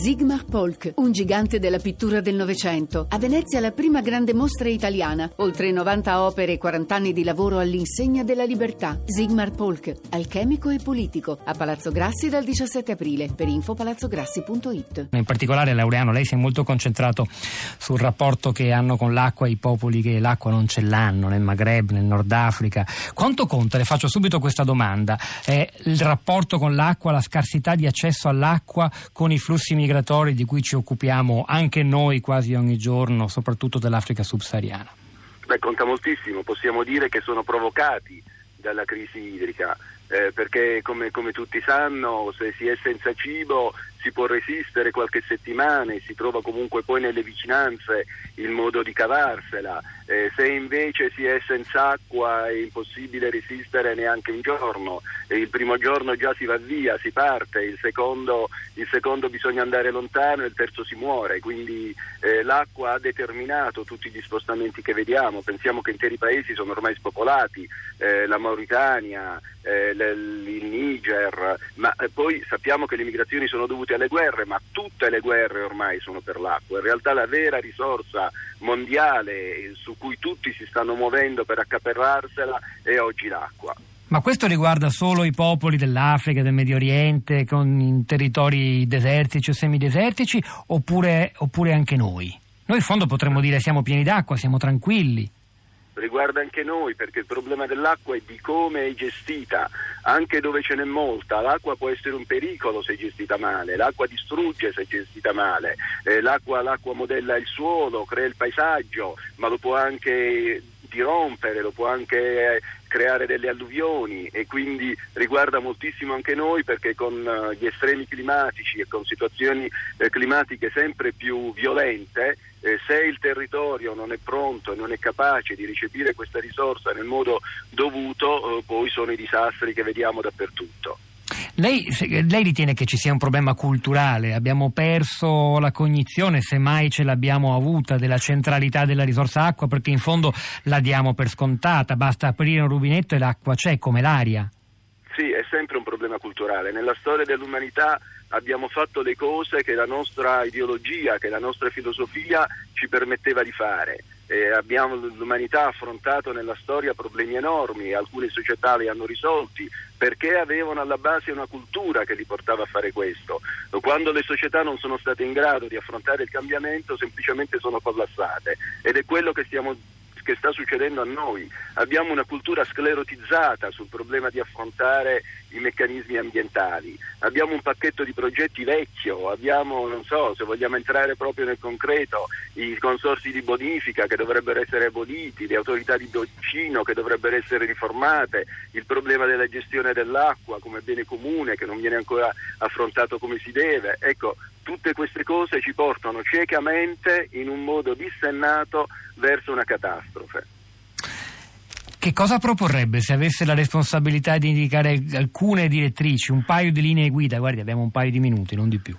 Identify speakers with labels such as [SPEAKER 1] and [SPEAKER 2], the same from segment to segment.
[SPEAKER 1] Sigmar Polk, un gigante della pittura del Novecento. A Venezia la prima grande mostra italiana. Oltre 90 opere e 40 anni di lavoro all'insegna della libertà. Sigmar Polk, alchemico e politico. A Palazzo Grassi dal 17 aprile. Per info palazzograssi.it.
[SPEAKER 2] In particolare, Laureano, lei si è molto concentrato sul rapporto che hanno con l'acqua i popoli che l'acqua non ce l'hanno, nel Maghreb, nel Nord Africa. Quanto conta, le faccio subito questa domanda, è il rapporto con l'acqua, la scarsità di accesso all'acqua con i flussi migratori? Migratori di cui ci occupiamo anche noi quasi ogni giorno, soprattutto dell'Africa subsahariana?
[SPEAKER 3] Beh, conta moltissimo, possiamo dire che sono provocati dalla crisi idrica, eh, perché come, come, tutti sanno se si è senza cibo si può resistere qualche settimana e si trova comunque poi nelle vicinanze il modo di cavarsela. Eh, se invece si è senza acqua è impossibile resistere neanche un giorno. E il primo giorno già si va via, si parte, il secondo, il secondo bisogna andare lontano e il terzo si muore. Quindi eh, l'acqua ha determinato tutti gli spostamenti che vediamo. Pensiamo che interi paesi sono ormai spopolati, eh, la Mauritania, eh, il Niger, ma eh, poi sappiamo che le migrazioni sono dovute alle guerre, ma tutte le guerre ormai sono per l'acqua. In realtà la vera risorsa mondiale su cui tutti si stanno muovendo per accaparrarsela è oggi l'acqua.
[SPEAKER 2] Ma questo riguarda solo i popoli dell'Africa, del Medio Oriente, con territori desertici o semidesertici, oppure, oppure anche noi? Noi in fondo potremmo dire siamo pieni d'acqua, siamo tranquilli
[SPEAKER 3] riguarda anche noi perché il problema dell'acqua è di come è gestita, anche dove ce n'è molta, l'acqua può essere un pericolo se gestita male, l'acqua distrugge se gestita male, eh, l'acqua, l'acqua modella il suolo, crea il paesaggio, ma lo può anche dirompere, lo può anche eh, creare delle alluvioni e quindi riguarda moltissimo anche noi perché con uh, gli estremi climatici e con situazioni eh, climatiche sempre più violente, eh, se il territorio non è pronto e non è capace di recepire questa risorsa nel modo dovuto, eh, poi sono i disastri che vediamo dappertutto.
[SPEAKER 2] Lei, lei, ritiene che ci sia un problema culturale? Abbiamo perso la cognizione, se mai ce l'abbiamo avuta, della centralità della risorsa acqua perché in fondo la diamo per scontata, basta aprire un rubinetto e l'acqua c'è come l'aria.
[SPEAKER 3] Sì, è sempre un problema culturale. Nella storia dell'umanità abbiamo fatto le cose che la nostra ideologia, che la nostra filosofia ci permetteva di fare eh, abbiamo, l'umanità ha affrontato nella storia problemi enormi, alcune società li hanno risolti perché avevano alla base una cultura che li portava a fare questo. Quando le società non sono state in grado di affrontare il cambiamento semplicemente sono collassate ed è quello che stiamo che sta succedendo a noi. Abbiamo una cultura sclerotizzata sul problema di affrontare i meccanismi ambientali. Abbiamo un pacchetto di progetti vecchio, abbiamo, non so, se vogliamo entrare proprio nel concreto, i consorsi di bonifica che dovrebbero essere aboliti, le autorità di bacino che dovrebbero essere riformate, il problema della gestione dell'acqua come bene comune che non viene ancora affrontato come si deve. Ecco, tutte queste cose ci portano ciecamente in un modo dissennato verso una catastrofe.
[SPEAKER 2] Che cosa proporrebbe se avesse la responsabilità di indicare alcune direttrici, un paio di linee guida? Guardi, abbiamo un paio di minuti, non di più.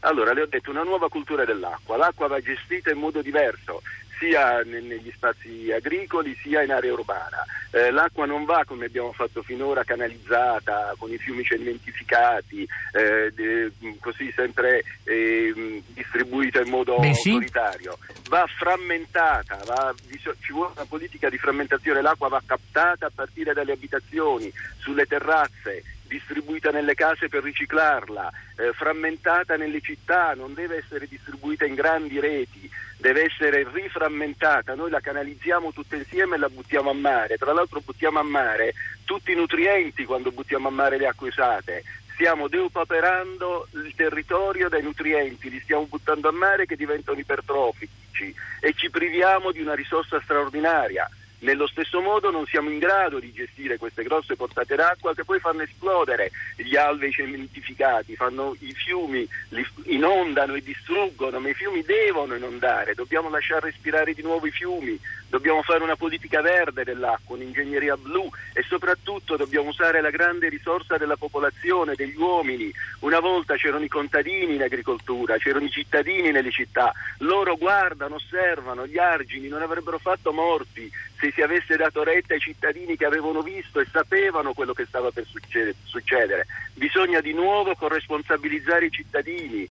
[SPEAKER 3] Allora, le ho detto una nuova cultura dell'acqua. L'acqua va gestita in modo diverso sia negli spazi agricoli sia in area urbana. Eh, l'acqua non va come abbiamo fatto finora canalizzata con i fiumi cementificati, eh, de, così sempre eh, distribuita in modo Beh, sì. autoritario, va frammentata, va, ci vuole una politica di frammentazione, l'acqua va captata a partire dalle abitazioni, sulle terrazze, distribuita nelle case per riciclarla, eh, frammentata nelle città, non deve essere distribuita in grandi reti, deve essere riframmentata, noi la canalizziamo tutte insieme e la buttiamo a mare, tra l'altro buttiamo a mare tutti i nutrienti quando buttiamo a mare le acque usate, stiamo deupaperando il territorio dai nutrienti, li stiamo buttando a mare che diventano ipertrofici e ci priviamo di una risorsa straordinaria. Nello stesso modo non siamo in grado di gestire queste grosse portate d'acqua che poi fanno esplodere gli alvei cementificati, fanno i fiumi, li inondano e distruggono, ma i fiumi devono inondare, dobbiamo lasciare respirare di nuovo i fiumi, dobbiamo fare una politica verde dell'acqua, un'ingegneria blu e soprattutto dobbiamo usare la grande risorsa della popolazione, degli uomini. Una volta c'erano i contadini in agricoltura, c'erano i cittadini nelle città, loro guardano, osservano, gli argini non avrebbero fatto morti se si avesse dato retta ai cittadini che avevano visto e sapevano quello che stava per succedere. Bisogna di nuovo corresponsabilizzare i cittadini,